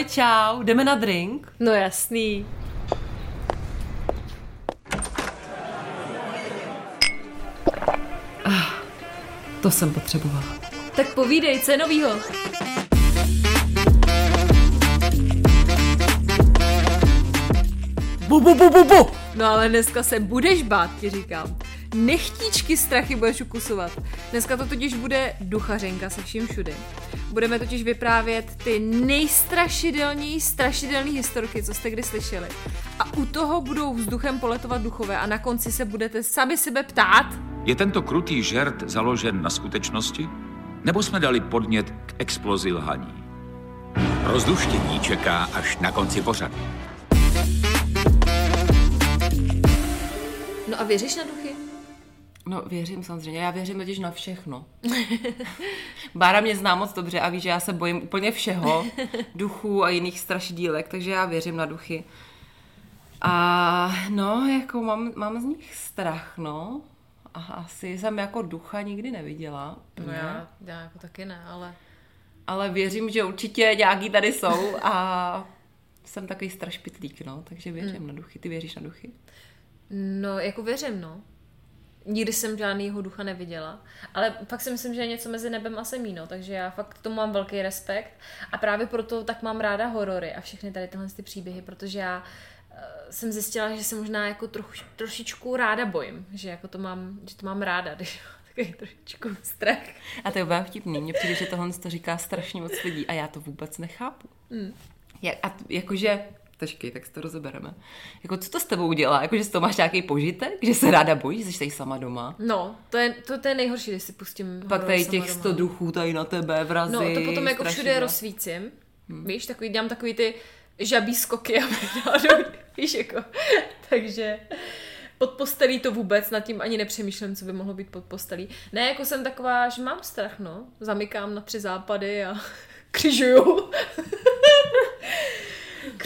Ahoj, čau, jdeme na drink? No jasný. To jsem potřebovala. Tak povídej, co je novýho? Bu, bu, bu, bu, bu. No ale dneska se budeš bát, ti říkám. Nechtíčky strachy budeš ukusovat. Dneska to totiž bude duchařenka se vším všudy. Budeme totiž vyprávět ty nejstrašidelnější strašidelné historky, co jste kdy slyšeli. A u toho budou vzduchem poletovat duchové a na konci se budete sami sebe ptát, Je tento krutý žert založen na skutečnosti? Nebo jsme dali podnět k explozi lhaní? Rozluštění čeká až na konci pořadu. no a věříš na duchy? No, věřím samozřejmě, já věřím totiž na všechno. Bára mě zná moc dobře a ví, že já se bojím úplně všeho, duchů a jiných strašidílek, takže já věřím na duchy. A no, jako mám, mám z nich strach, no. A asi jsem jako ducha nikdy neviděla. No ne? já, já jako taky ne, ale... Ale věřím, že určitě nějaký tady jsou a jsem takový strašpitlík, no, takže věřím Hmm. na duchy. Ty věříš na duchy? No, jako věřím, no. Nikdy jsem žádnýho ducha neviděla, ale fakt si myslím, že je něco mezi nebem a zemí, no, takže já fakt tomu mám velký respekt a právě proto tak mám ráda horory a všechny tady tyhle ty příběhy, protože já eh, jsem zjistila, že se možná jako trochu, trošičku ráda bojím, že jako to mám, že to mám ráda, když takový trošičku strach. A to je úplně vtipný. Mně přijde, že tohle to říká strašně moc lidí a já to vůbec nechápu. Mm. Jak, a jakože, počkej, tak si to rozebereme. Jako, co to s tebou dělá? Jakože z toho máš nějaký požitek? Že se ráda bojíš, jsi tady sama doma? No, to je, to, to je nejhorší, když si pustím Pak tady těch doma. sto duchů tady na tebe, vrazy, No, to potom jako všude rozsvícím. Hmm. Víš, takový, dělám takový ty žabí skoky a víš, jako. Takže pod postelí to vůbec, nad tím ani nepřemýšlím, co by mohlo být pod postelí. Ne, jako jsem taková, že mám strach, no. Zamykám na tři západy a křižuju.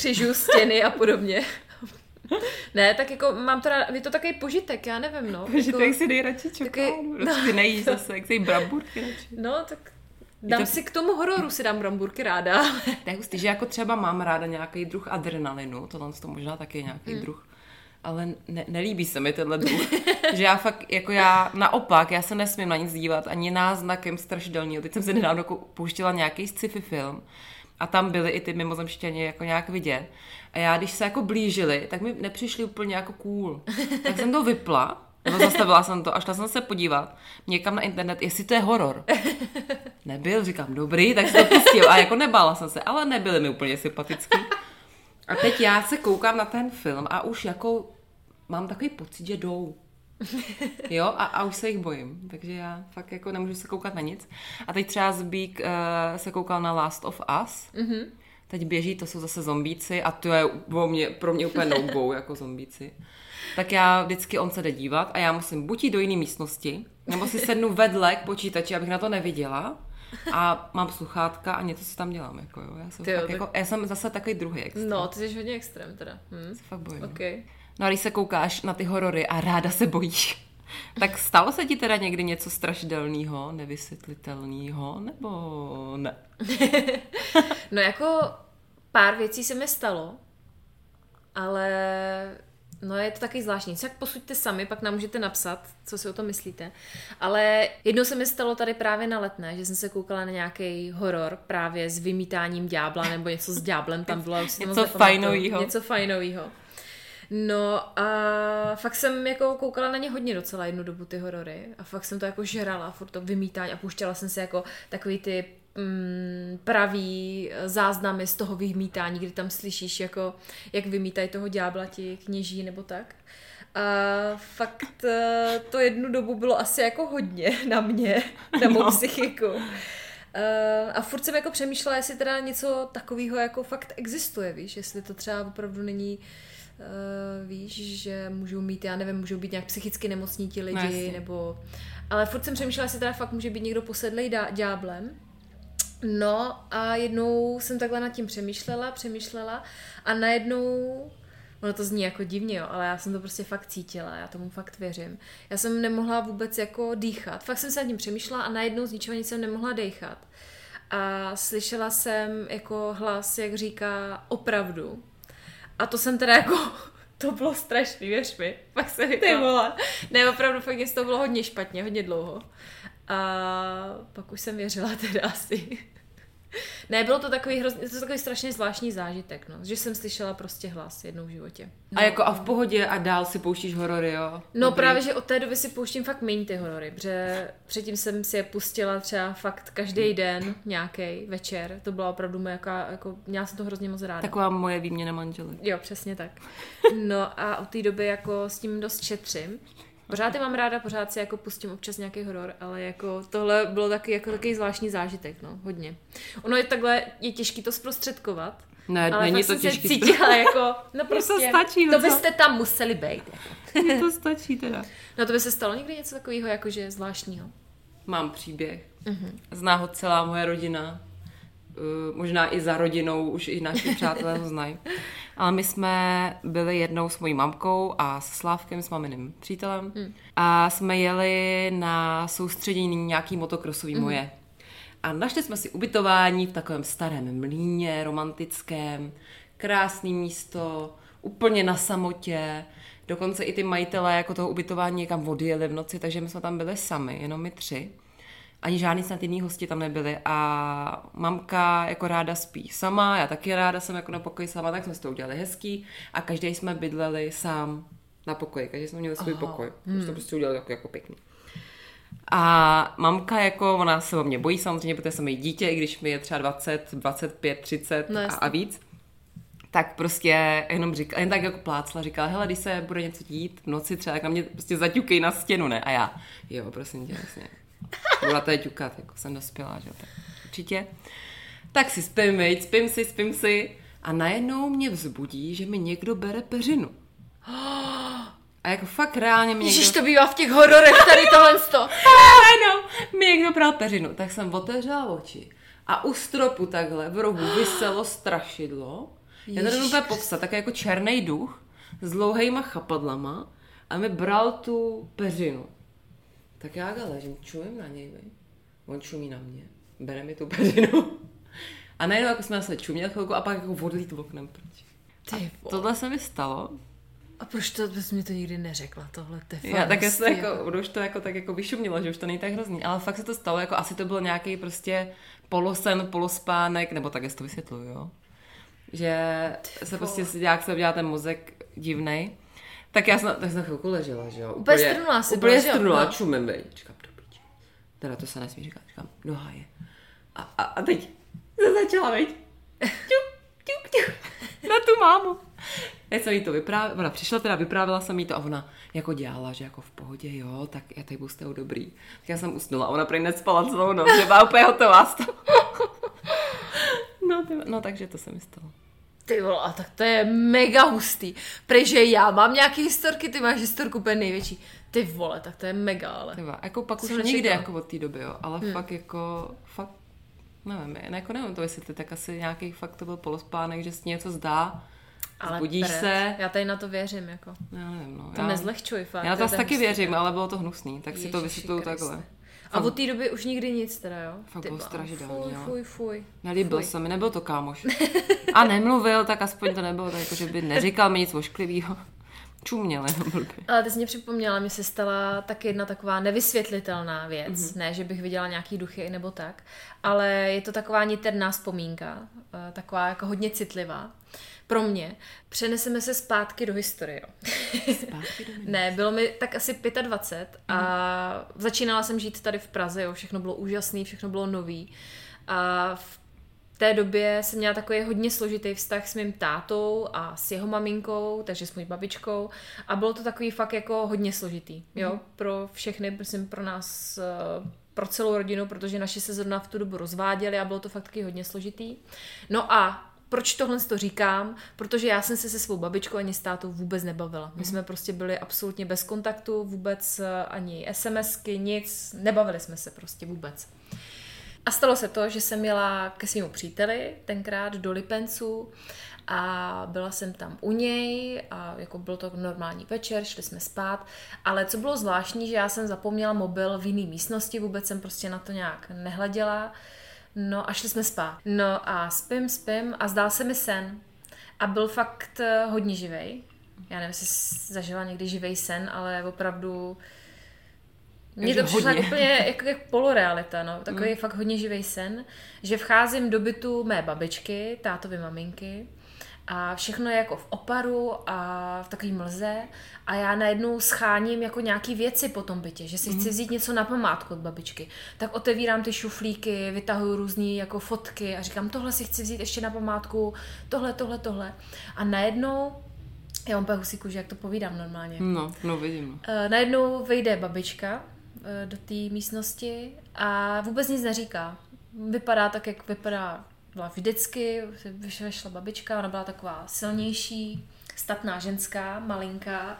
Křižuju stěny a podobně. Ne, tak jako mám to rád, je to takový požitek, já nevím, no. Že jako, tak si dej radši Taky- čokoládu. Prostě ty nejíš zase, jak si bramburky radši. No, tak dám to- si k tomu hororu, si dám bramburky ráda, je hustý, že jako třeba mám ráda nějaký druh adrenalinu, tohle to možná taky nějaký Hmm. mm. druh, ale ne, nelíbí se mi tenhle druh. že já fakt, jako já naopak, já se nesmím na nic dívat, ani náznakem strašidelného. Teď jsem si nedávno pouštěla nějaký sci-fi film a tam byly i ty mimozemštěně jako nějak vidět. A já, když se jako blížili, tak mi nepřišli úplně jako cool. Tak jsem to vypla, nebo zastavila jsem to a šla jsem se podívat někam na internet, jestli to je horor. Nebyl, říkám, dobrý, tak jsem to pustil. A jako nebála jsem se, ale nebyly mi úplně sympatický. A teď já se koukám na ten film a už jako mám takový pocit, že jdou. Jo, a, a už se jich bojím, takže já fakt jako nemůžu se koukat na nic. A teď třeba Zbík uh, se koukal na Last of Us. Mm-hmm. Teď běží, to jsou zase zombíci a to je pro mě, pro mě úplně no jako zombíci. Tak já vždycky on se jde dívat a já musím buď jít do jiné místnosti, nebo si sednu vedle k počítači, abych na to neviděla. A mám sluchátka a něco si tam dělám. Jako, jo. Já, jsem jo, tak- jako, já jsem zase takový druhý extrém. No, ty jsi hodně extrém teda. Hm. Se fakt bojím. OK. No a když se koukáš na ty horory a ráda se bojíš, tak stalo se ti teda někdy něco strašidelného, nevysvětlitelného, nebo ne? No jako pár věcí se mi stalo, ale no je to taky zvláštní. Tak posuďte sami, pak nám můžete napsat, co si o tom myslíte. Ale jednou se mi stalo tady právě na letné, že jsem se koukala na nějaký horor právě s vymítáním ďábla nebo něco s ďáblem tam bylo. Něco fajnovýho. Něco fajnovýho. No a fakt jsem jako koukala na ně hodně docela jednu dobu ty horory a fakt jsem to jako žrala, furt to vymítání a pouštěla jsem se jako takový ty mm, pravý eh, záznamy z toho vymítání, kdy tam slyšíš jako, jak vymítají toho ďábla ti kněží nebo tak. A fakt eh, to jednu dobu bylo asi jako hodně na mě, na mou No. psychiku. Uh, a furt jsem jako přemýšlela, jestli teda něco takového jako fakt existuje, víš, jestli to třeba opravdu není uh, víš, že můžou mít, já nevím, můžou být nějak psychicky nemocní ti lidi, No, jasně. nebo... Ale furt jsem přemýšlela, jestli teda fakt může být někdo posedlej dá- ďáblem. No a jednou jsem takhle nad tím přemýšlela, přemýšlela a najednou Ono to zní jako divně, jo, ale já jsem to prostě fakt cítila, já tomu fakt věřím. Já jsem nemohla vůbec jako dýchat. Fakt jsem se nad tím přemýšlela a najednou z ničeho nic jsem nemohla dýchat. a slyšela jsem jako hlas, jak říká opravdu. A to jsem teda jako, to bylo strašný, věř mi. Pak se mi Ty vole. Ne, opravdu fakt mě toho bylo hodně špatně, hodně dlouho. A pak už jsem věřila teda asi. Ne, bylo to takový, hrozně, to takový strašně zvláštní zážitek, no, že jsem slyšela prostě hlas jednou v životě. A jako a v pohodě a dál si pouštíš horory, jo? No Dobrý. právě, že od té doby si pouštím fakt méně ty horory, protože předtím jsem si je pustila třeba fakt každý den nějaký večer. To byla opravdu moje, jaká, jako, měla jsem to hrozně moc ráda. Taková moje výměna manželek. Jo, přesně tak. No a od té doby jako s tím dost šetřím. Pořád je mám ráda, pořád si jako pustím občas nějaký horor, ale jako tohle bylo taky jako takový zvláštní zážitek, no, hodně. Ono je takhle, je těžký to zprostředkovat, Ne, ale není to těžký. se cítila jako, no prostě, stačí, no to byste tam museli být. Jako. To stačí teda. No to by se stalo někdy něco takového, jakože zvláštního. Mám příběh. Mhm. Zná ho celá moje rodina. Uh, možná i za rodinou, už i naši přátelé ho znají. Ale my jsme byli jednou s mojí mamkou a s Slávkem, s maminým přítelem. Hmm. A jsme jeli na soustředění nějaký motokrosový Mhm. moje. A našli jsme si ubytování v takovém starém mlíně, romantickém, krásný místo, úplně na samotě. Dokonce i ty majitelé jako toho ubytování někam odjeli v noci, takže my jsme tam byli sami, jenom my tři. Ani žádný snad jiný hosti tam nebyli a mamka jako ráda spí sama, já taky ráda jsem jako na pokoji sama, tak jsme si to udělali hezký a každý jsme bydleli sám na pokoji, každý jsme měli svůj pokoj. Hmm. to prostě udělali jako, jako pěkný. A mamka jako, ona se o mě bojí samozřejmě, protože jsem její dítě, i když mi je třeba 20, 25, 30 No a, a víc. Tak prostě jenom říkala, jen tak jako plácla, říkala, hele, když se bude něco dít v noci třeba, tak na mě prostě zaťukej na stěnu, ne? A já, jo, prosím tě, jasně. Byla to je ťukat, jako jsem dospělá, že tak určitě. Tak si spím, viď, spím si, spím si a najednou mě vzbudí, že mi někdo bere peřinu. A jako fakt reálně mě někdo... Ježiš, to bývá v těch hororech tady tohle sto. Ano, mi někdo bral peřinu. Tak jsem otevřela oči a u stropu takhle v rohu vyselo strašidlo. Já to úplně popsat, tak jako černý duch s dlouhýma chapadlama a mi bral tu peřinu. Tak já ga ležím, čumím na něj, vej. On čumí na mě, bere mi tu peřinu. A najednou jako jsme se čuměli chvilku a pak jako odlít oknem pryč. Ty. Tohle se mi stalo. A proč to bys mi to nikdy neřekla, tohle? To Já tak hustý, se jako, už to jako tak jako vyšumělo, že už to není tak hrozný, ale fakt se to stalo, jako asi to byl nějaký prostě polosen, polospánek, nebo tak jestli to vysvětluju, jo? Že se prostě nějak se dělá ten mozek divnej. Tak já jsem, tak jsem chvilku ležela, že jo? Úplně strnulá si Úplně byla, že jo? strnulá, No. čumím, vej. Říkám, do piči. Teda to se nesmí říkat, říkám, noha je. A, a, a teď se začala, veď. Ťuk, ťuk, ťuk. Na tu mámu. Já jsem jí to vyprávěla, ona přišla teda, vyprávěla jsem jí to a ona jako dělala, že jako v pohodě, jo, tak já tady budu s dobrý. Tak já jsem usnula a ona prý nespala celou noc, že byla úplně hotová z toho. No, no, takže to se mi stalo. Ty vole, a tak to je mega hustý. Protože já mám nějaký historky, ty máš historku úplně největší. Ty vole, tak to je mega, ale. Tyva, jako pak Jsem už nečekala. nikdy jako od té doby, jo, ale hmm. fakt jako, fakt, nevím, ne, jako nevím to vysvětlit, tak asi nějaký fakt to byl polospánek, že si něco zdá, ale zbudíš prd. se, Já tady na to věřím, jako. já nevím, no. To já, nezlehčuj fakt. já na to taky hustý. věřím, ale bylo to hnusný, tak si to Ježiši vysvětluju takhle. A od té doby už nikdy nic teda, jo? Fakt Ty bylo bláho, strašidelný, Fuj, jo. fuj, fuj. Nelíbil Fuj. se mi, nebyl to kámoš. A nemluvil, tak aspoň to nebylo tak, jako, že by neříkal mi nic ošklivého. Čuměl jenom blbě. Ale ty jsi mě připomněla, mi se stala tak jedna taková nevysvětlitelná věc. Mhm. Mm-hmm. Ne, že bych viděla nějaký duchy nebo tak, ale je to taková niterná vzpomínka, eh, taková jako hodně citlivá. Pro mě. Přeneseme se zpátky do historie. Zpátky do ne, bylo mi tak asi 25 a začínala jsem žít tady v Praze, jo, všechno bylo úžasné, všechno bylo nový. A v té době jsem měla takový hodně složitý vztah s mým tátou a s jeho maminkou, takže s mojí babičkou a bylo to takový fakt jako hodně složitý, jo, pro všechny, prosím, pro nás, eh, pro celou rodinu, protože naši se zrovna v tu dobu rozváděli a bylo to fakt taky hodně složitý. No a proč tohle to říkám? Protože já jsem se se svou babičkou ani s tátou vůbec nebavila. My jsme prostě byli absolutně bez kontaktu, vůbec eh, ani SMSky, nic, nebavili jsme se prostě vůbec. A stalo se to, že jsem jela ke svému příteli, tenkrát do Lipenců a byla jsem tam u něj a jako byl to normální večer, šli jsme spát, ale co bylo zvláštní, že já jsem zapomněla mobil v jiné místnosti, vůbec jsem prostě na to nějak nehleděla, No a šli jsme spát. No a spím, spím a zdál se mi sen. A byl fakt eh, hodně živej. Já nevím, jestli zažila někdy živej sen, ale opravdu mně to přišlo úplně jako, jako polorealita, no. Takový Mm. fakt hodně živý sen, že vcházím do bytu mé babičky, tátovy maminky a všechno je jako v oparu a v takový mlze a já najednou scháním jako nějaký věci po tom bytě, že si Mm. chci vzít něco na památku od babičky. Tak otevírám ty šuflíky, vytahuju různé jako fotky a říkám, tohle si chci vzít ještě na památku, tohle, tohle, tohle. A najednou, já mám úplně husí kůži, jak to povídám normálně. No, no vidím. Uh, najednou vejde babička uh, do té místnosti a vůbec nic neříká. Vypadá tak, jak vypadá byla vždycky, vyšla babička, ona byla taková silnější, statná ženská, malinká.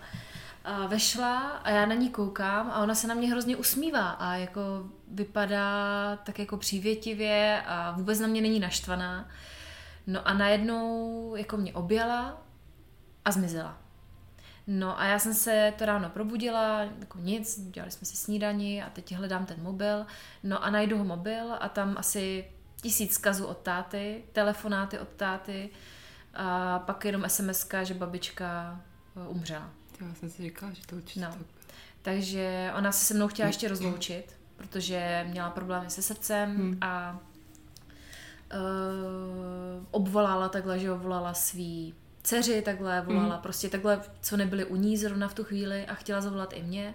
A vešla a já na ní koukám a ona se na mě hrozně usmívá a jako vypadá tak jako přívětivě a vůbec na mě není naštvaná. No a najednou jako mě objala a zmizela. No a já jsem se to ráno probudila, jako nic, dělali jsme si snídani a teď hledám ten mobil. No a najdu ho mobil a tam asi tisíc zkazů od táty, telefonáty od táty a pak jenom sms že babička eh, umřela. Já jsem si říkala, že to určitě No. tak. Takže ona se se mnou chtěla ještě rozloučit, protože měla problémy se srdcem Hmm. a uh, obvolala takhle, že volala svý dceři, takhle volala Hmm. prostě takhle, co nebyli u ní zrovna v tu chvíli a chtěla zavolat i mě.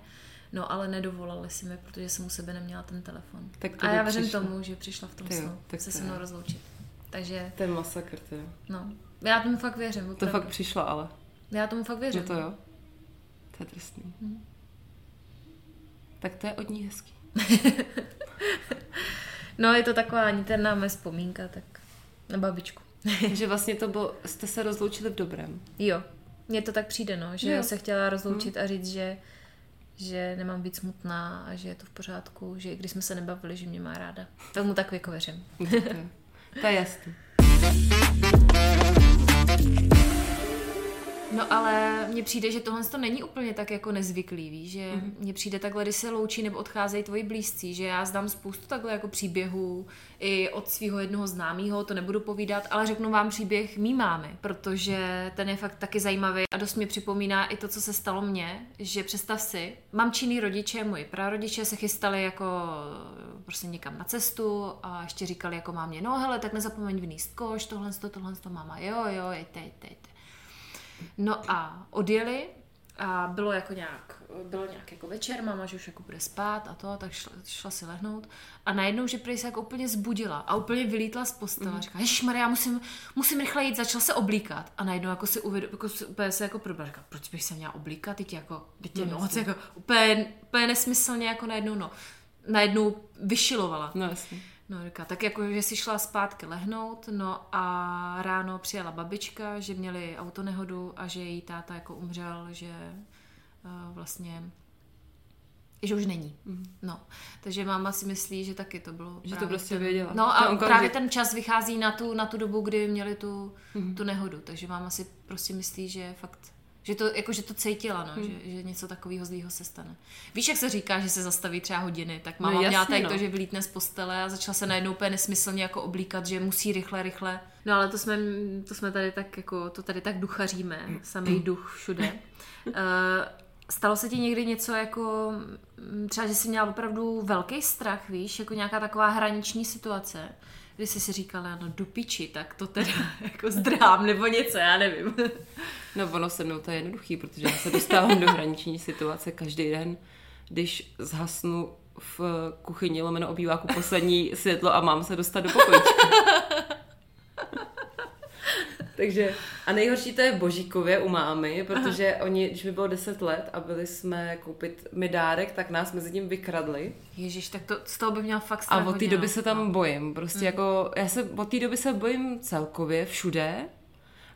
No ale nedovolali si mi, protože jsem u sebe neměla ten telefon. Tak to a já věřím tomu, že přišla v tom Ty jo, snu tak se to se mnou rozloučit. Takže, To je masakr, to jo. no, já tomu fakt věřím. To opravdu. fakt přišlo, ale. Já tomu fakt věřím. Že to jo. To je tristný. Hmm. Tak to je od ní hezký. No, je to taková niterná mé vzpomínka, tak na babičku. že vlastně to bylo, jste se rozloučili v dobrém. Jo, mně to tak přijde, no, že Jo. se chtěla rozloučit a říct, že, že nemám být smutná a že je to v pořádku, že i když jsme se nebavili, že mě má ráda. Tak mu tak jako věřím. To je jasný. No ale mně přijde, že tohle to není úplně tak jako nezvyklý, víš, že Mhm. mně přijde takhle, když se loučí nebo odcházejí tvoji blízcí, že já znám spoustu takhle jako příběhů i od svého jednoho známého, to nebudu povídat, ale řeknu vám příběh mý mámy, protože ten je fakt taky zajímavý a dost mě připomíná i to, co se stalo mně, že představ si, mamčiny rodiče, moji prarodiče se chystali jako prostě někam na cestu a ještě říkali jako mámě, no hele, tak nezapomeň vníst koš, tohle, to, tohle, to, máma, jo, jo, jejte, jejte, jejte. No a odjeli a bylo jako nějak, bylo nějak jako večer, máma, že už jako bude spát a to, tak šla, šla si lehnout a najednou, že prý se jako úplně zbudila a úplně vylítla z postele a říká, Maria, musím, musím rychle jít, začala se oblíkat a najednou jako si uvědom, jako si, úplně se jako probala, říká, proč bych se měla oblíkat, teď jako, teď je No, noc, jako úplně, úplně nesmyslně jako najednou, no, najednou vyšilovala. No jasně. No, říká, tak jako, že si šla zpátky lehnout, no a ráno přijela babička, že měli autonehodu a že její táta jako umřel, že uh, vlastně že už není. No, takže máma si myslí, že taky to bylo. Mhm. Že to prostě ten, věděla. No a okamžik. právě ten čas vychází na tu, na tu dobu, kdy měli tu, Mhm. tu nehodu, takže máma si prostě myslí, že fakt že to, jako, že to cítila, no, Mhm. že, že, něco takového zlýho se stane. Víš, jak se říká, že se zastaví třeba hodiny, tak máma No, měla jasný, tady no. to, že vylítne z postele a začala se najednou úplně nesmyslně jako oblíkat, že musí rychle, rychle. No ale to jsme, to jsme tady tak jako, to tady tak duchaříme, samý duch všude. Uh, stalo se ti někdy něco jako, mm, třeba, že jsi měla opravdu velký strach, víš, jako nějaká taková hraniční situace, kdy jsi si říkala, no do piči, tak to teda jako zdrám nebo něco, já nevím. No ono se mnou to je jednoduchý, protože já se dostávám do hraniční situace každý den, když zhasnu v kuchyni lomeno obýváku poslední světlo a mám se dostat do pokojíčka. Takže a nejhorší to je v Božíkově u mámy, protože Aha. oni, když mi bylo 10 let a byli jsme koupit mi dárek, tak nás mezi tím vykradli. Ježíš, tak to z toho by měla fakt strach A od té doby no. se tam bojím. Prostě jako, já se od té doby se bojím celkově všude,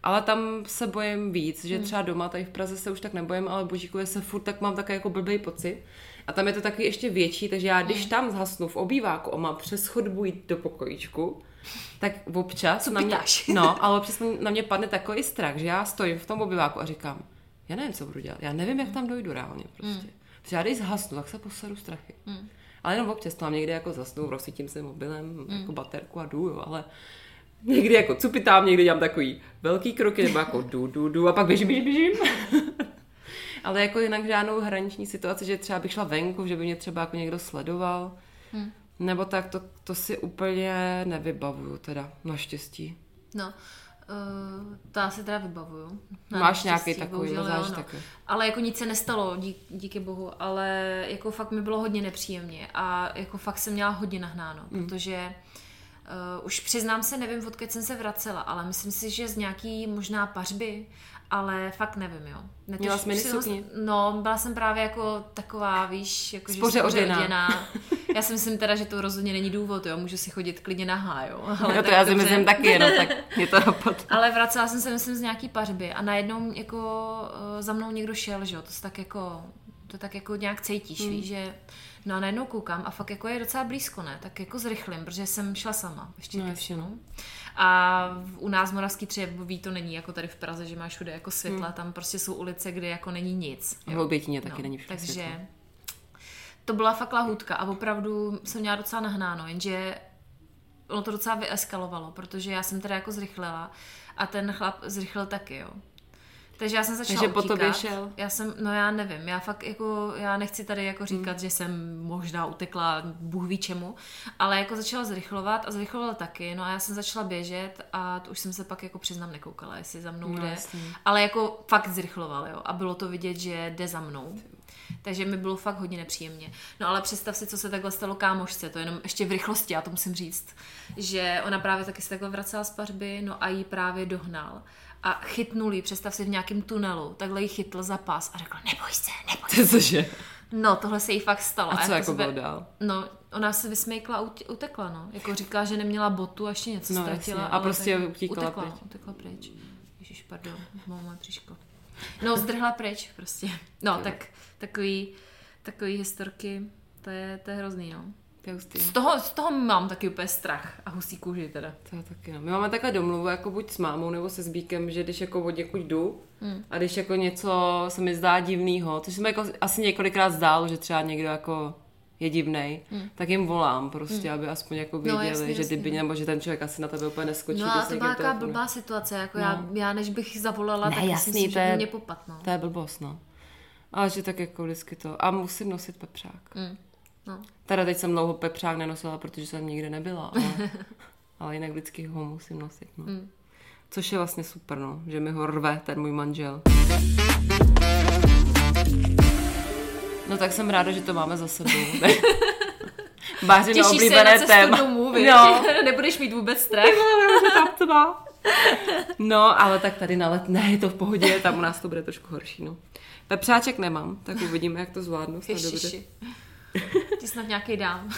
ale tam se bojím víc, že třeba doma, tady v Praze se už tak nebojím, ale v Božíkově se furt tak mám takový jako blbý pocit. A tam je to taky ještě větší, takže já když tam zhasnu v obýváku a mám přes chodbu jít do pokojíčku, tak občas Co na mě, no, ale občas na mě padne takový strach, že já stojím v tom obýváku a říkám, já nevím, co budu dělat, já nevím, jak tam dojdu reálně prostě. Protože já když zhasnu, tak se poseru strachy. Ale jenom občas tam někdy jako zasnu, rozsvítím se mobilem, mm. jako baterku a jdu, jo, ale někdy jako cupitám, někdy dělám takový velký kroky, nebo jako du, du, du a pak běžím, běžím, běžím. ale jako jinak žádnou hraniční situaci, že třeba bych šla venku, že by mě třeba jako někdo sledoval. Hmm. Nebo tak, to, to si úplně nevybavuju teda, naštěstí. No, uh, to já si teda vybavuju. Na Máš nějaký takový no. taky. Ale jako nic se nestalo, dík, díky bohu, ale jako fakt mi bylo hodně nepříjemně a jako fakt jsem měla hodně nahnáno, hmm. protože Uh, už přiznám se, nevím, odkud jsem se vracela, ale myslím si, že z nějaký možná pařby ale fakt nevím, jo. Netuž, Měla jsi minisukni? No, byla jsem právě jako taková, víš, jako spoře že spoře oděná. Já si myslím teda, že to rozhodně není důvod, jo. Můžu si chodit klidně nahá, jo. Ale no to já si dobře. myslím taky, no, tak je to napad. Ale vracela jsem se, myslím, z nějaký pařby a najednou jako uh, za mnou někdo šel, že jo. To se tak jako, to tak jako nějak cítíš, hmm. víš, že No a najednou koukám a fakt jako je docela blízko, ne? Tak jako zrychlím, protože jsem šla sama. Ještě no, ještě, no. A u nás v Moravský Třebový to není jako tady v Praze, že máš všude jako světla, hmm. tam prostě jsou ulice, kde jako není nic. V Obětině taky no, není všude Takže světla. to byla fakt lahůdka a opravdu jsem měla docela nahnáno, jenže ono to docela vyeskalovalo, protože já jsem teda jako zrychlila a ten chlap zrychlil taky, jo. Takže já jsem začala Takže utíkat. po tobě šel? Já jsem, no já nevím, já fakt jako, já nechci tady jako říkat, hmm. že jsem možná utekla bůh ví čemu, ale jako začala zrychlovat a zrychlovala taky, no a já jsem začala běžet a to už jsem se pak jako přiznám nekoukala, jestli za mnou no, jde, jasný. ale jako fakt zrychloval, jo, a bylo to vidět, že jde za mnou. Takže mi bylo fakt hodně nepříjemně. No ale představ si, co se takhle stalo kámošce, to jenom ještě v rychlosti, já to musím říct, že ona právě taky se takhle vracela z pařby, no a jí právě dohnal a chytnul ji, představ si v nějakém tunelu, takhle ji chytl za pas a řekl, neboj se, neboj se. Cože? No, tohle se jí fakt stalo. A co a jako sebe... bylo dál? No, ona se vysmejkla a utekla, no. Jako říká, že neměla botu a ještě něco no, ztratila. Jasně. A prostě utíkala utekla, pryč. Utekla pryč. Ježiš, pardon, moje příško. No, zdrhla pryč prostě. No, tak takový, takový historky, to je, to je hrozný, no. To je hustý. Z toho, z toho mám taky úplně strach a hustý kůži teda. To je taky, no. My máme takhle domluvu, jako buď s mámou nebo se Zbíkem, že když jako od někud jdu hmm. a když jako něco se mi zdá divného, což jsme jako asi několikrát zdálo, že třeba někdo jako je divnej, hmm. tak jim volám prostě, hmm. aby aspoň jako no, věděli, no, jasný, že kdyby, nebo že ten člověk asi na tebe úplně neskočí. No a to byla taková blbá situace, jako no. já, já než bych zavolala, ne, tak jasný, myslím, to je, že mě popat, no. To je blbost, no. Ale že tak jako vždycky to. A musím nosit pepřák. Hmm. No. Teda teď jsem dlouho pepřák nenosila, protože jsem nikde nebyla, ale, ale jinak vždycky ho musím nosit. No. Mm. Což je vlastně super, no, že mi ho rve ten můj manžel. No tak jsem ráda, že to máme za sebou. Báři na oblíbené se téma. Domů, no. Nebudeš mít vůbec strach. no, ale tak tady na let ne, je to v pohodě, tam u nás to bude trošku horší. No. Pepřáček nemám, tak uvidíme, jak to zvládnu. Snad dobře. Ti snad nějaký dám.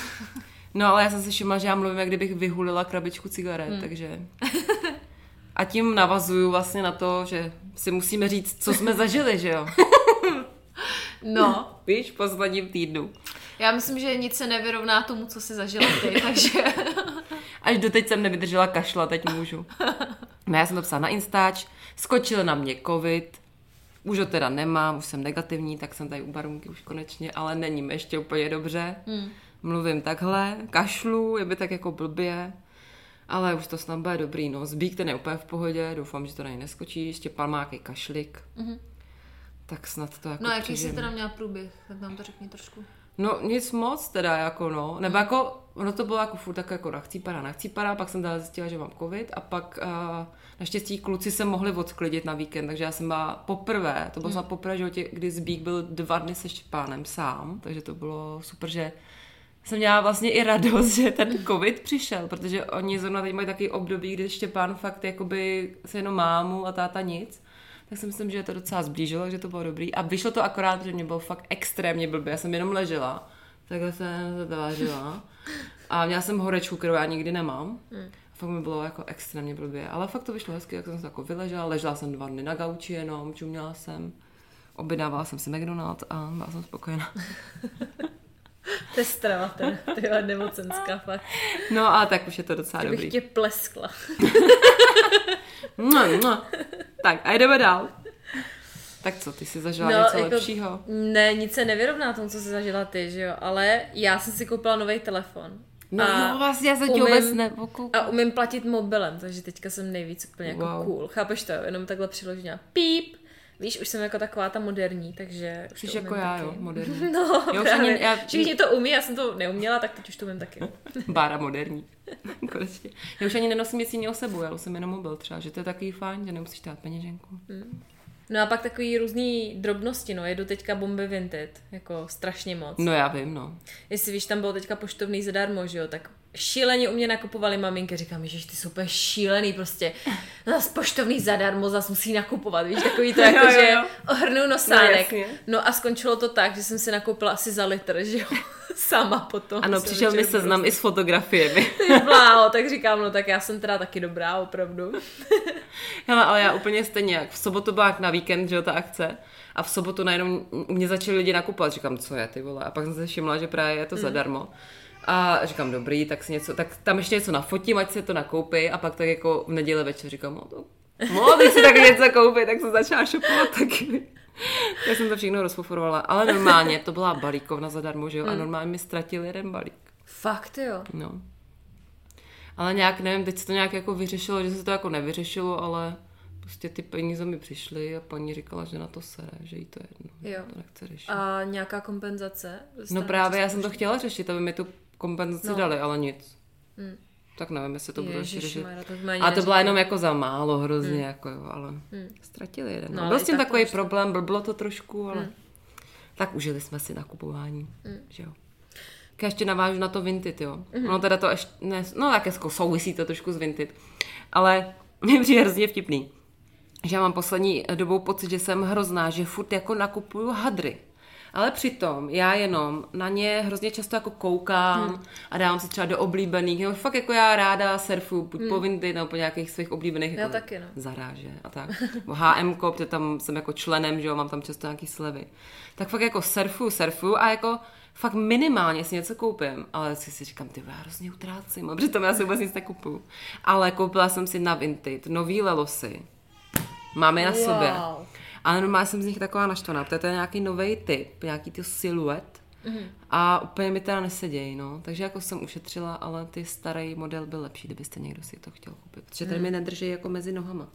No, ale já jsem si všimla, že já mluvím, jak kdybych vyhulila krabičku cigaret, hmm. takže... A tím navazuju vlastně na to, že si musíme říct, co jsme zažili, že jo? No. Víš, v posledním týdnu. Já myslím, že nic se nevyrovná tomu, co si zažila ty, takže... Až doteď jsem nevydržela kašla, teď můžu. No já jsem to psala na Instač, skočil na mě covid, už ho teda nemám, už jsem negativní, tak jsem tady u barunky už konečně, ale není mi ještě úplně dobře. Hmm. Mluvím takhle, kašlu, je by tak jako blbě, ale už to snad bude dobrý. No, zbík ten je úplně v pohodě, doufám, že to na něj neskočí, má nějaký kašlik. Mm-hmm. Tak snad to jako No, jaký jsi teda měla průběh, tak nám to řekni trošku. No nic moc teda jako no, nebo jako, ono to bylo jako furt tak jako nachcípaná, nachcípaná, pak jsem teda zjistila, že mám covid a pak uh, naštěstí kluci se mohli odsklidit na víkend, takže já jsem byla poprvé, to bylo hmm. poprvé životě, kdy Zbík byl dva dny se Štěpánem sám, takže to bylo super, že jsem měla vlastně i radost, že ten covid přišel, protože oni zrovna teď mají takový období, kdy Štěpán fakt jakoby se jenom mámu a táta nic tak si myslím, že to docela zblížilo, že to bylo dobrý. A vyšlo to akorát, že mě bylo fakt extrémně blbě. Já jsem jenom ležela, takhle jsem se vážila. A měla jsem horečku, kterou já nikdy nemám. Hmm. A fakt mi bylo jako extrémně blbě. Ale fakt to vyšlo hezky, jak jsem se jako vyležela. Ležela jsem dva dny na gauči jenom, čuměla jsem. Objednávala jsem si McDonald's a byla jsem spokojená. to je strava, ten, tyhle nemocenská fakt. No a tak už je to docela Kdybych dobrý. tě pleskla. Tak a jdeme dál. Tak co, ty jsi zažila no, něco jako, lepšího? Ne, nic se nevyrovná tomu, co jsi zažila ty, že jo, ale já jsem si koupila nový telefon. No, a no vlastně já se umím, vůbec A umím platit mobilem, takže teďka jsem nejvíc úplně jako wow. cool. Chápeš to? Jenom takhle přiložená. Píp, Víš, už jsem jako taková ta moderní, takže... Jsi jako já, taky. jo, moderní. No, jo, právě. Já... Všichni to umí, já jsem to neuměla, tak teď už to umím taky. Bára moderní. Konečně. Já už ani nenosím nic jiného sebou, já nosím jenom mobil třeba, že to je takový fajn, že nemusíš dát peněženku. Hmm. No a pak takový různý drobnosti, no, jedu teďka bomby Vinted, jako strašně moc. No já vím, no. Jestli víš, tam bylo teďka poštovný zadarmo, že jo, tak šíleně u mě nakupovali maminky, říkám, že ty jsou úplně šílený, prostě zase poštovný zadarmo, zase musí nakupovat, víš, takový to jako, jo, jo, jo. že ohrnu nosánek. No, no a skončilo to tak, že jsem si nakoupila asi za litr, že jo, sama potom. Ano, přišel mi seznam prostě. i s fotografiemi. Bláho, tak říkám, no tak já jsem teda taky dobrá, opravdu. Hele, ale já úplně stejně, jak v sobotu byla na víkend, že jo, ta akce, a v sobotu najednou u mě začali lidi nakupovat, říkám, co je ty vole, a pak jsem se všimla, že právě je to mm. zadarmo. A říkám, dobrý, tak si něco, tak tam ještě něco nafotím, ať se to nakoupí a pak tak jako v neděli večer říkám, no to mohl bych si tak něco koupit, tak jsem začala šopovat taky. Já jsem to všechno rozpoforovala, ale normálně, to byla balíkovna zadarmo, že jo, a hmm. normálně mi ztratil jeden balík. Fakt jo? No. Ale nějak, nevím, teď se to nějak jako vyřešilo, že se to jako nevyřešilo, ale prostě ty peníze mi přišly a paní říkala, že na to sere, že jí to je jedno, jo. to nechce řešit. A nějaká kompenzace? No právě, já jsem to chtěla řešit, aby mi tu kompenzaci no. dali, ale nic. Hmm. Tak nevím, jestli to bude řešit. A to byla jenom jako za málo hrozně, hmm. jako jo, ale hmm. ztratili jeden. No, byl s tím takový problém, blblo to trošku, ale hmm. tak užili jsme si nakupování, hmm. že jo. Já ještě navážu na to Vinted, jo. Mm-hmm. No teda to ještě, ne, no tak jako souvisí to trošku s Vinted. Ale mě přijde hrozně vtipný, že já mám poslední dobou pocit, že jsem hrozná, že furt jako nakupuju hadry. Ale přitom já jenom na ně hrozně často jako koukám hmm. a dávám si třeba do oblíbených, nebo fakt jako já ráda surfu, buď hmm. po Vindy nebo po nějakých svých oblíbených já jako taky, no. zaráže a tak. HM, protože tam jsem jako členem, že jo, mám tam často nějaký slevy. Tak fakt jako surfu, surfu a jako fakt minimálně si něco koupím, ale si si říkám, ty já hrozně utrácím, a přitom já si vůbec nic nekupuju. Ale koupila jsem si na Vinted nový lelosy. Máme na wow. sobě. Ale normálně jsem z nich taková naštvaná, protože to je nějaký nový typ, nějaký ty siluet. Mm-hmm. A úplně mi teda nesedějí, no. Takže jako jsem ušetřila, ale ty starý model byl lepší, kdybyste někdo si to chtěl koupit. Protože tady mm. mi nedrží jako mezi nohama.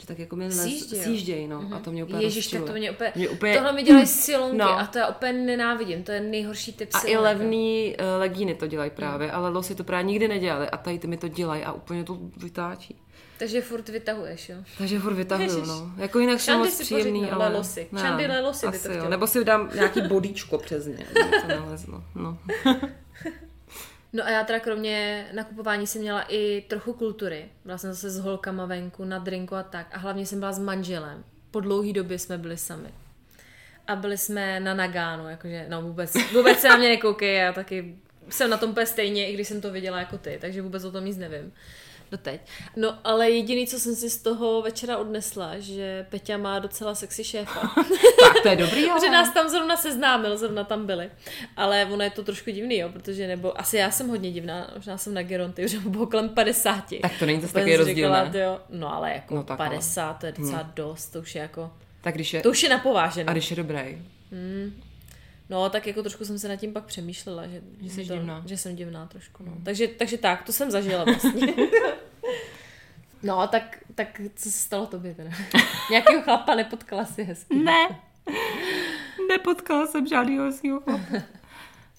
Že tak jako mi sjíždějí, no. Mm-hmm. A to mě úplně Ježíš, tak to mě úplně, mě úplně... Tohle mi dělají silonky no. a to já úplně nenávidím. To je nejhorší typ A i levný uh, legíny to dělají právě, mm. ale losy to právě nikdy nedělali a tady ty mi to dělají a úplně to vytáčí. Takže furt vytahuješ, jo? Takže furt vytahuju, no. Jako jinak jsou moc příjemný, ale... Lelosy. Ne, Šandy lelosy by to jo. Nebo si dám nějaký bodíčko přes ně, to nalezlo, no. No a já teda kromě nakupování jsem měla i trochu kultury. Byla jsem zase s holkama venku, na drinku a tak. A hlavně jsem byla s manželem. Po dlouhý době jsme byli sami. A byli jsme na Nagánu, jakože, no vůbec, vůbec se na mě nekoukej, já taky jsem na tom úplně stejně, i když jsem to viděla jako ty, takže vůbec o tom nic nevím doteď. No ale jediný, co jsem si z toho večera odnesla, že Peťa má docela sexy šéfa. tak to je dobrý, ale... že nás tam zrovna seznámil, zrovna tam byli. Ale ono je to trošku divný, jo, protože nebo asi já jsem hodně divná, možná jsem na Geronty, už bylo kolem 50. Tak to není zase takový rozdíl, říkala, ne? Jo, no ale jako no, 50, ale. to je docela hmm. dost, to už je jako... Tak když je... To už je napovážené. A když je dobrý. Hmm. No, tak jako trošku jsem se nad tím pak přemýšlela, že, že, jsi to, divná. že jsem divná trošku. No. Hmm. Takže, takže tak, to jsem zažila vlastně. no, tak, tak co se stalo tobě teda? Nějakého chlapa nepotkala si hezky? Ne, nepotkala jsem žádného hezkého chlapa.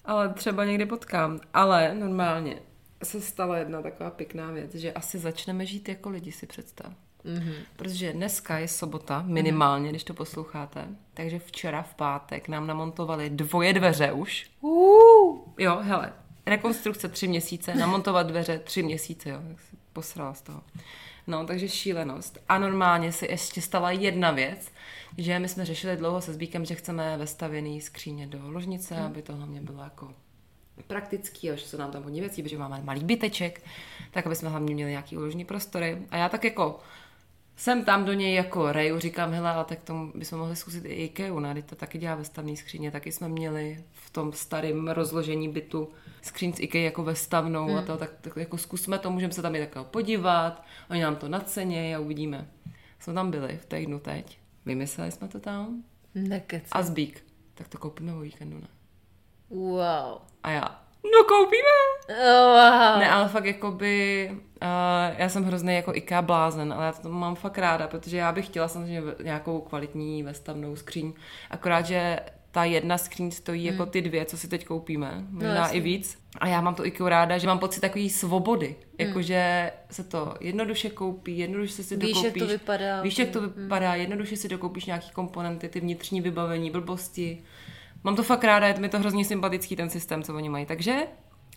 Ale třeba někdy potkám. Ale normálně se stala jedna taková pěkná věc, že asi začneme žít jako lidi, si představ. Mm-hmm. Protože dneska je sobota, minimálně, mm-hmm. když to posloucháte. Takže včera v pátek nám namontovali dvoje dveře už. Uh. Jo, hele, rekonstrukce tři měsíce, namontovat dveře tři měsíce, jo, tak se posrala z toho. No, takže šílenost. A normálně se ještě stala jedna věc, že my jsme řešili dlouho se Zbíkem, že chceme vestavěný skříně do ložnice, mm. aby to hlavně bylo jako praktický, a že se nám tam hodně věcí, protože máme malý byteček, tak aby jsme hlavně měli nějaký ložní prostory. A já tak jako jsem tam do něj jako reju, říkám, hele, ale tak tomu bychom mohli zkusit i IKEA, ne? to taky dělá ve stavní skříně, taky jsme měli v tom starém rozložení bytu skříň z IKEA jako ve stavnou hmm. a to, tak, tak jako zkusme to, můžeme se tam i takhle podívat, oni nám to nacenějí a uvidíme. Jsme tam byli v týdnu teď Vymysleli jsme to tam. Nekec. A zbík. Tak to koupíme o víkendu, ne? Wow. A já, no koupíme! Wow. Ne, ale fakt jakoby, uh, já jsem hrozný jako IKEA blázen, ale já to mám fakt ráda, protože já bych chtěla samozřejmě nějakou kvalitní vestavnou skříň, akorát, že ta jedna skříň stojí jako ty dvě, co si teď koupíme, možná Hmm. No, i víc. A já mám to IKEA ráda, že mám pocit takový svobody, jakože se to jednoduše koupí, jednoduše si Hmm. Víš, jak to vypadá. Hmm. Víš, jak to vypadá, jednoduše si dokoupíš nějaký komponenty, ty vnitřní vybavení, blbosti. Mám to fakt ráda, je mi to hrozně sympatický ten systém, co oni mají. Takže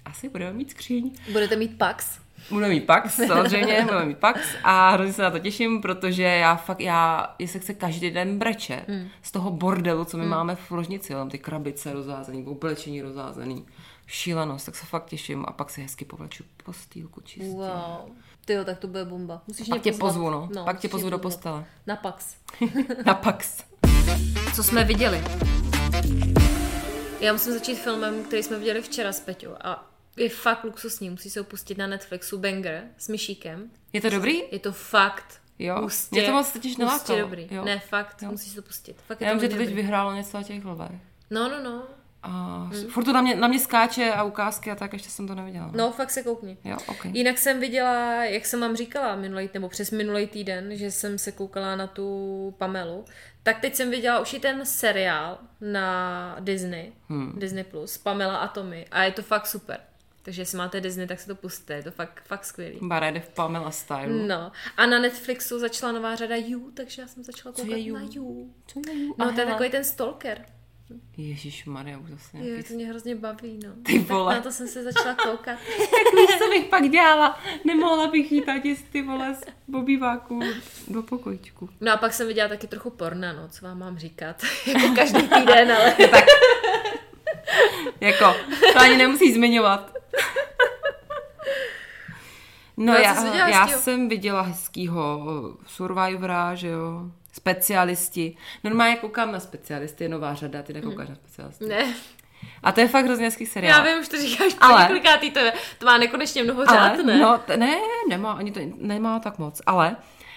asi budeme mít skříň. Budete mít Pax? Budeme mít Pax, samozřejmě, budeme mít Pax a hrozně se na to těším, protože já fakt, já, jestli chce každý den breče Hmm. z toho bordelu, co my máme v ložnici, tam ty krabice rozházený, oblečení rozházený, šílenost, tak se fakt těším a pak se hezky povleču postýlku čistě. Wow. Ty jo, tak to bude bomba. Musíš Pak tě pozvat. pozvu, no. Pak tě pozvu do postele. Na Pax. Na Pax. Co jsme viděli? Já musím začít filmem, který jsme viděli včera s Peťou a je fakt luxusní, musí se ho pustit na Netflixu, Banger s Myšíkem. Je to dobrý? Je to fakt Jo, hustě, mě to moc totiž nelákalo. dobrý. Jo. Ne, fakt, Jo. musíš to pustit. Fakt je Já vím, že to teď dobrý. vyhrálo něco na těch vlvech. No, no, no. A furt to na mě, na mě skáče a ukázky a tak ještě jsem to neviděla. No, fakt se koukni. Jo, ok. Jinak jsem viděla, jak jsem vám říkala minulý, nebo přes minulý týden, že jsem se koukala na tu Pamelu, tak teď jsem viděla už i ten seriál na Disney, hmm. Disney+, Plus, Pamela a Tommy a je to fakt super. Takže jestli máte Disney, tak si to pustíte, je to fakt, fakt skvělý. Bara jde v Pamela style. No. A na Netflixu začala nová řada You, takže já jsem začala Co koukat je You? na You. Co je ju? No, to je takový ten stalker. Ježíš Maria, už zase Jo, nějaký... to mě hrozně baví, no. Ty vole. Tak na to jsem se začala koukat. Tak víš, co bych pak dělala? Nemohla bych jít z ty vole z obýváku do pokojičku. No a pak jsem viděla taky trochu porna, no, co vám mám říkat. jako každý týden, ale... Jako, to ani nemusíš zmiňovat. No, No já, já jsem viděla hezkýho Survivora, že jo, specialisti. Normálně koukám na specialisty, je nová řada, ty nekoukáš na specialisty. Ne, A to je fakt hrozně hezký seriál. já vím, už to říkáš Ale- to, je, to má nekonečně mnoho ale, řád, ne? No, t- ne, nemá, ani to nemá tak moc, ale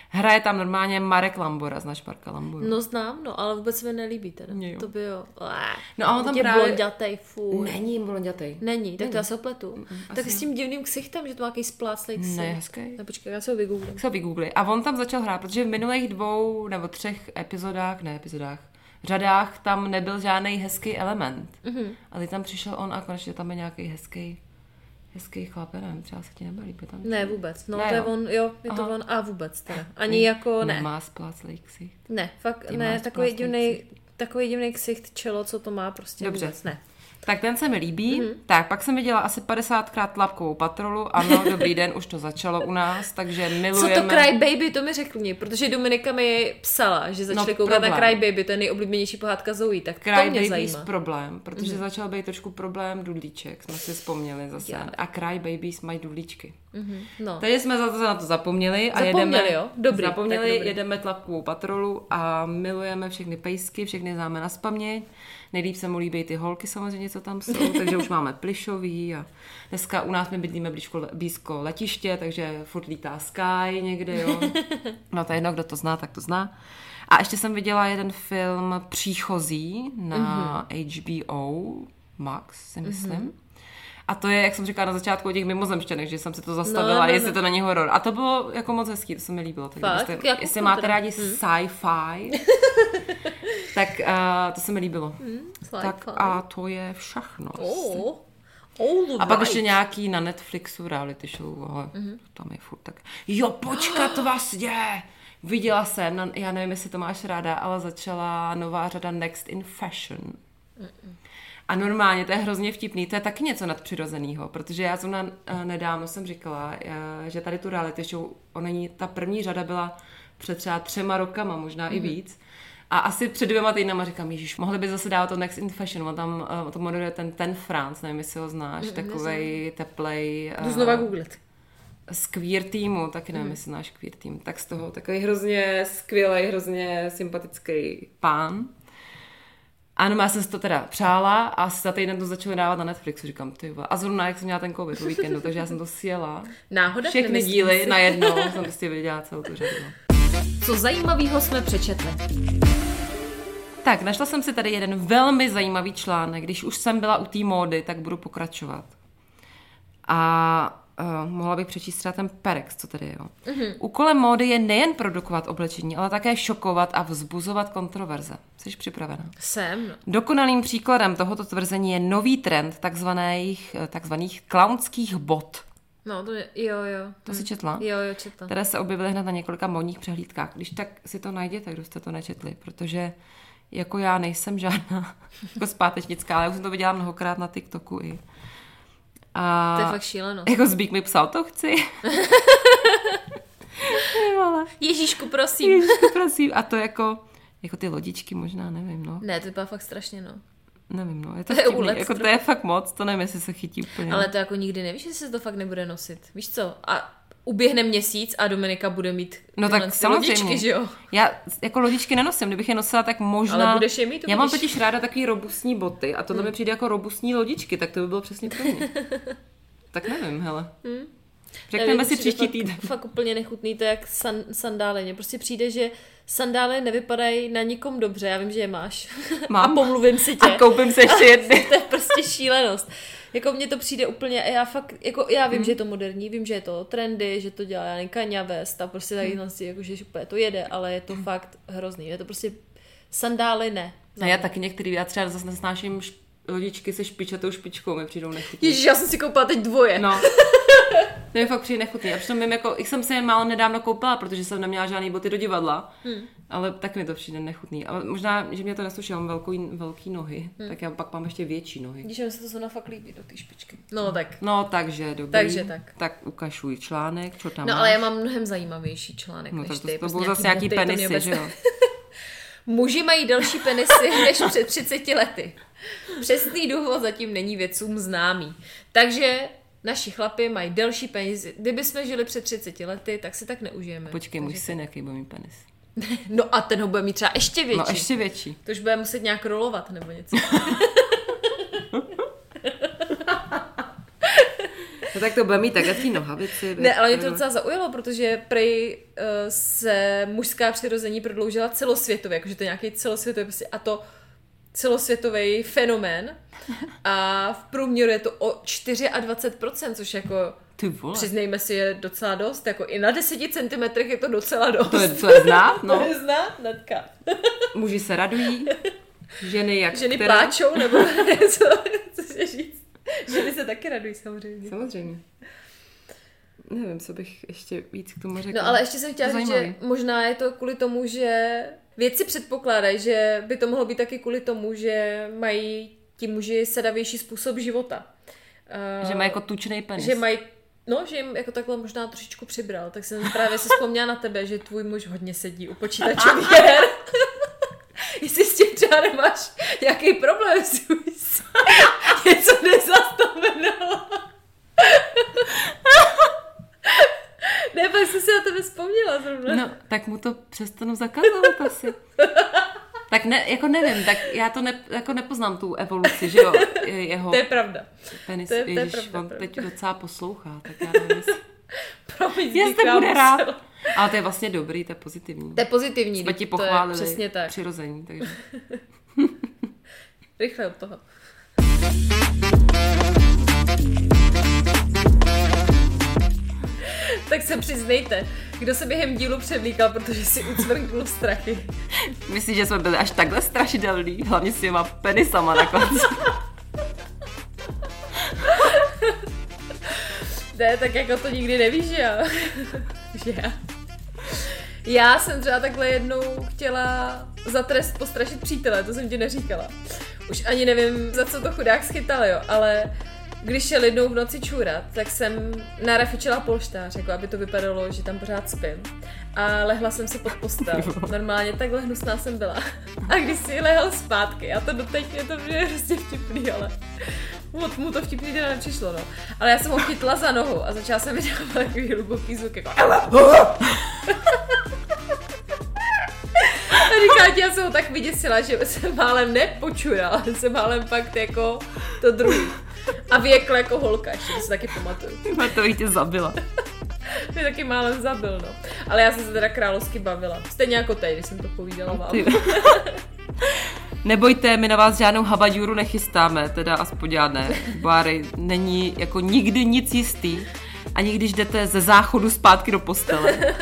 hraje tam normálně Marek Lambora, znáš Marka Lamboru? No znám, no, ale vůbec se mi nelíbí teda. Jo. To by jo. Lé. No a on tam právě- blondětej, fuj. Není blondětej. Není, tak to já se opletu. Tak asi s tím divným ksichtem, že to má nějaký spláclej ksich. Ne, hezký. Ne, počkej, já se ho vygooglím. Co vygoogli. A on tam začal hrát, protože v minulých dvou nebo třech epizodách, ne epizodách, řadách tam nebyl žádný hezký element. Mm-hmm. A teď tam přišel on a konečně tam je nějaký hezký, hezký chlap, já nevím, třeba se ti nebude líbit tam. Ne, vůbec. No, Ne, to je on, jo, je to Aha. on a vůbec teda. Ani jako ne. Nemá spláclej ksicht. Ne, fakt Ty ne, takový divný, takový divný ksicht čelo, co to má prostě Dobře. vůbec ne. Tak ten se mi líbí. Mhm. Mm-hmm. Tak, pak jsem viděla asi 50krát tlapkovou patrolu. Ano, dobrý den, už to začalo u nás, takže Co milujeme. to Cry Baby, to mi řekni, protože Dominika mi psala, že začali No, koukat na. Cry Baby, to je nejoblíbenější pohádka Zoe, tak Cry to mě Babies zajímá. problém, protože Mhm. mm-hmm. začal být trošku problém dudlíček, jsme si vzpomněli zase. Já. A Cry Babies mají dudlíčky. No. Takže jsme za to na to zapomněli a Zapomněli, jedeme, jo? Dobrý, zapomněli, dobrý. jedeme tlapkovou patrolu a milujeme všechny pejsky, všechny známe na spaměť. Nejlíp se mu líbí ty holky samozřejmě, co tam jsou, takže už máme plišový a dneska u nás my bydlíme blízko, blízko letiště, takže furt lítá Sky někde, jo. No to je jedno, kdo to zná, tak to zná. A ještě jsem viděla jeden film Příchozí na mm-hmm. HBO Max, si myslím. Mm-hmm. A to je, jak jsem říkala na začátku o těch mimozemštěnech, že jsem si to zastavila, No, no, no. jestli to není horor. A to bylo jako moc hezký, to se mi líbilo. Tak Fakt? kdybyste- Já jestli máte teda. rádi sci-fi, tak uh, to se mi líbilo. tak Sci-fi. a to je všechno. Oh. Oh, A pak ještě nějaký na Netflixu reality show, ale mm-hmm. tam je furt tak. Jo, počkat vlastně! Viděla jsem, na, já nevím, jestli to máš ráda, ale začala nová řada Next in Fashion. A normálně to je hrozně vtipný, to je taky něco nadpřirozeného, protože já jsem na, eh, nedávno jsem říkala, eh, že tady tu reality show, ona ní, ta první řada byla před třeba třema rokama, možná mm-hmm. i víc. A asi před dvěma týdnama říkám, Ježíš, mohli by zase dávat to Next in Fashion, on tam uh, to moderuje ten, ten Franc, nevím, jestli ho znáš, mm, takovej teplej. Jdu eh, znova googlit. z queer týmu, taky nevím, jestli náš queer tým, tak z toho takový hrozně skvělý, hrozně sympatický pán. Ano, já jsem si to teda přála a asi za týden to začali dávat na Netflixu, říkám, ty. A zrovna jak jsem měla ten covid po víkendu, takže já jsem to sjela. Náhoda? Všechny díly si. najednou jsem prostě viděla celou tu řadu. no. Co zajímavého jsme přečetli? Tak, našla jsem si tady jeden velmi zajímavý článek. Když už jsem byla u té módy, tak budu pokračovat. A uh, mohla bych přečíst třeba ten Perex, co tady je. Jo. Mm-hmm. Úkolem módy je nejen produkovat oblečení, ale také šokovat a vzbuzovat kontroverze. Jsi připravena? Jsem. Dokonalým příkladem tohoto tvrzení je nový trend takzvaných, takzvaných klaunských bot. No, to je, jo, jo. To si četla? Jo, jo, četla. Které se objevily hned na několika modních přehlídkách. Když tak si to najděte, kdo jste to nečetli, protože jako já nejsem žádná jako zpátečnická, ale už jsem to viděla mnohokrát na TikToku i. A To je fakt šílenost. jako Zbík mi psal, to chci. Ježíšku, prosím. Ježišku, prosím. A to jako, jako ty lodičky možná, nevím, no. Ne, to vypadá fakt strašně, no. Nevím, no. Je to, To je úlet jako to je fakt moc, to nevím, jestli se chytí úplně. Ale to jako nikdy nevíš, jestli se to fakt nebude nosit. Víš co? A uběhne měsíc a Dominika bude mít No tak samozřejmě. lodičky, že jo? Já jako lodičky nenosím, kdybych je nosila, tak možná... Ale budeš je mít, Já mám totiž ráda takový robustní boty a tohle mi přijde jako robustní lodičky, tak to by bylo přesně pro mě. tak nevím, hele. Řekneme Nevím, si příští fakt, týden. Fakt úplně nechutný, to jak san, sandály. Mně prostě přijde, že sandály nevypadají na nikom dobře, já vím, že je máš. Mám. A pomluvím si tě. A koupím se ještě jedny. to je prostě šílenost. Jako mně to přijde úplně, a já fakt, jako já vím, že je to moderní, vím, že je to trendy, že to dělá já Kanye West a prostě tady hmm. jako, že úplně to jede, ale je to fakt hrozný. Je to prostě sandály ne. No já taky některý, já třeba zase nesnáším šp- lodičky se špičatou špičkou, mi přijdou nechutný. Ježíš, já jsem si koupila teď dvoje. No. To je fakt přijde nechutný. A přitom vím, jako, ich jsem se je málo nedávno koupila, protože jsem neměla žádný boty do divadla. Hmm. Ale tak mi to přijde nechutný. Ale možná, že mě to nesluší, mám velkou, velký nohy, hmm. tak já pak mám ještě větší nohy. Když mi se to zrovna fakt líbí do té špičky. No tak. No, takže dobrý. Takže tak. Tak ukažuj článek, co tam No máš. ale já mám mnohem zajímavější článek No, než tak to, ty. to prostě budou zase nějaký to penisy, že jo? Muži mají delší penisy než před 30 lety. Přesný důvod zatím není vědcům známý. Takže naši chlapi mají delší penisy. Kdyby jsme žili před 30 lety, tak si tak neužijeme. Počkej, můj Takže- syn, jaký bude mít penis. No a ten ho bude mít třeba ještě větší. No, ještě větší. To už bude muset nějak rolovat nebo něco. No tak to bude mít takhle tý nohavici. Ne, ale mě to docela zaujalo, protože prej uh, se mužská přirození prodloužila celosvětově, jakože to je nějaký celosvětový prostě, a to celosvětový fenomén a v průměru je to o 24%, což jako Ty vole. přiznejme si je docela dost, jako i na 10 cm je to docela dost. To je, to je znát, To no. je znát, Natka. Muži se radují, ženy jak Ženy která? pláčou, nebo co, co se říct. Ženy se taky radují samozřejmě. Samozřejmě. Nevím, co bych ještě víc k tomu řekla. No ale ještě jsem chtěla říct, že možná je to kvůli tomu, že vědci předpokládají, že by to mohlo být taky kvůli tomu, že mají ti muži sedavější způsob života. Že má jako tučný penis. že mají No, že jim jako takhle možná trošičku přibral, tak jsem právě si vzpomněla na tebe, že tvůj muž hodně sedí u počítačových her. Jestli s tím třeba nemáš nějaký problém, jestli něco nezaznamenala. Ne, pak jsem si na tebe vzpomněla zrovna. No, tak mu to přestanu zakazovat asi. Tak ne, jako nevím, tak já to ne, jako nepoznám tu evoluci, že jo, je- jeho To je pravda. penis. to je- to je Ježiš, pravda, on pravda. teď docela poslouchá, tak já nevím, jestli... Promiň, Jestli bude musela. rád. Ale to je vlastně dobrý, to je pozitivní. To je pozitivní, Jsme ti to je pochválili přesně tak. přirození, takže... Rychle od toho. Se přiznejte, kdo se během dílu převlíkal, protože si ucvrknul strachy. Myslíš, že jsme byli až takhle strašidelní? Hlavně s těma penisama na konci. Ne, tak jako to nikdy nevíš, že já. že já. Já jsem třeba takhle jednou chtěla za trest postrašit přítele, to jsem ti neříkala. Už ani nevím, za co to chudák schytal, jo, ale když šel jednou v noci čůrat, tak jsem narafičila polštář, jako aby to vypadalo, že tam pořád spím. A lehla jsem si pod postel. Normálně takhle hnusná jsem byla. A když si lehal zpátky, a to doteď je to mě prostě vtipný, ale mu, mu to vtipný teda nepřišlo, no. Ale já jsem ho chytla za nohu a začala jsem vydávat takový hluboký zvuk, jako A říká já jsem ho tak vyděsila, že jsem málem nepočurala, jsem málem fakt jako to druhý. A věkla jako holka, ještě to si taky pamatuju. to tě zabila. Mě taky málem zabil, no. Ale já jsem se teda královsky bavila. Stejně jako teď, když jsem to povídala vám. Ty. Nebojte, my na vás žádnou habadjuru nechystáme, teda aspoň já ne. Báry, není jako nikdy nic jistý. Ani když jdete ze záchodu zpátky do postele.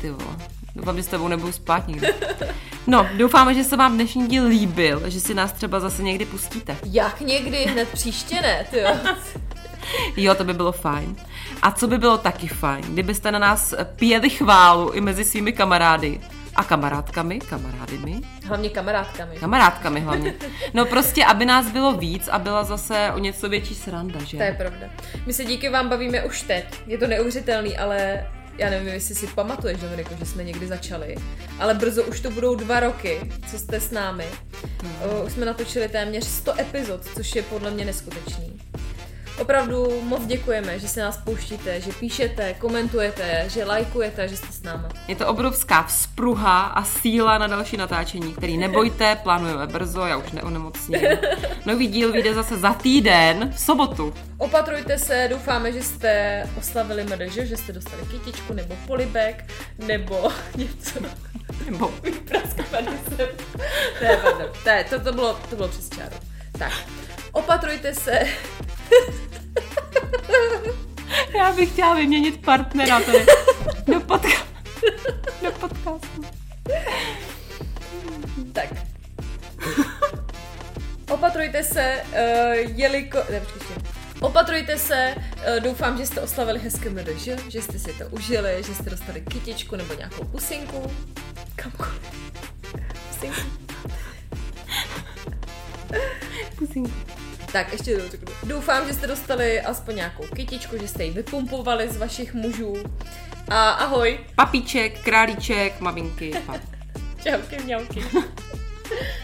Ty vole. Doufám, že s tebou nebudu spát nikdy. No, doufáme, že se vám dnešní díl líbil, že si nás třeba zase někdy pustíte. Jak někdy, hned příště ne, ty jo. Jo, to by bylo fajn. A co by bylo taky fajn, kdybyste na nás pěli chválu i mezi svými kamarády a kamarádkami, kamarádami, Hlavně kamarádkami. kamarádkami hlavně. No prostě, aby nás bylo víc a byla zase o něco větší sranda, že? To je pravda. My se díky vám bavíme už teď. Je to neuvěřitelný, ale já nevím, jestli si pamatuješ, Dominiko, že jsme někdy začali, ale brzo už to budou dva roky, co jste s námi. Uh, Už jsme natočili téměř 100 epizod, což je podle mě neskutečný. Opravdu moc děkujeme, že se nás pouštíte, že píšete, komentujete, že lajkujete, že jste s náma. Je to obrovská vzpruha a síla na další natáčení, který nebojte, plánujeme brzo, já už neonemocním. Nový díl vyjde zase za týden, v sobotu. Opatrujte se, doufáme, že jste oslavili MDŽ, že jste dostali kytičku nebo polibek, nebo něco. Nebo Praskaný jsem. Pardon. To, je, to, to, bylo, to bylo přes čáru. Tak, opatrujte se. já bych chtěla vyměnit partnera tady do, podca- do podcastu. Tak. Opatrujte se, uh, jeliko... Ne, počkej, ještě. Opatrujte se, uh, doufám, že jste oslavili hezké MDŽ, že jste si to užili, že jste dostali kytičku nebo nějakou pusinku. Kamkoliv. Pusinku. Pusinku. Tak, ještě jednou řeknu. Doufám, že jste dostali aspoň nějakou kytičku, že jste ji vypumpovali z vašich mužů. A ahoj. Papíček, králíček, maminky. Čauky, mňauky.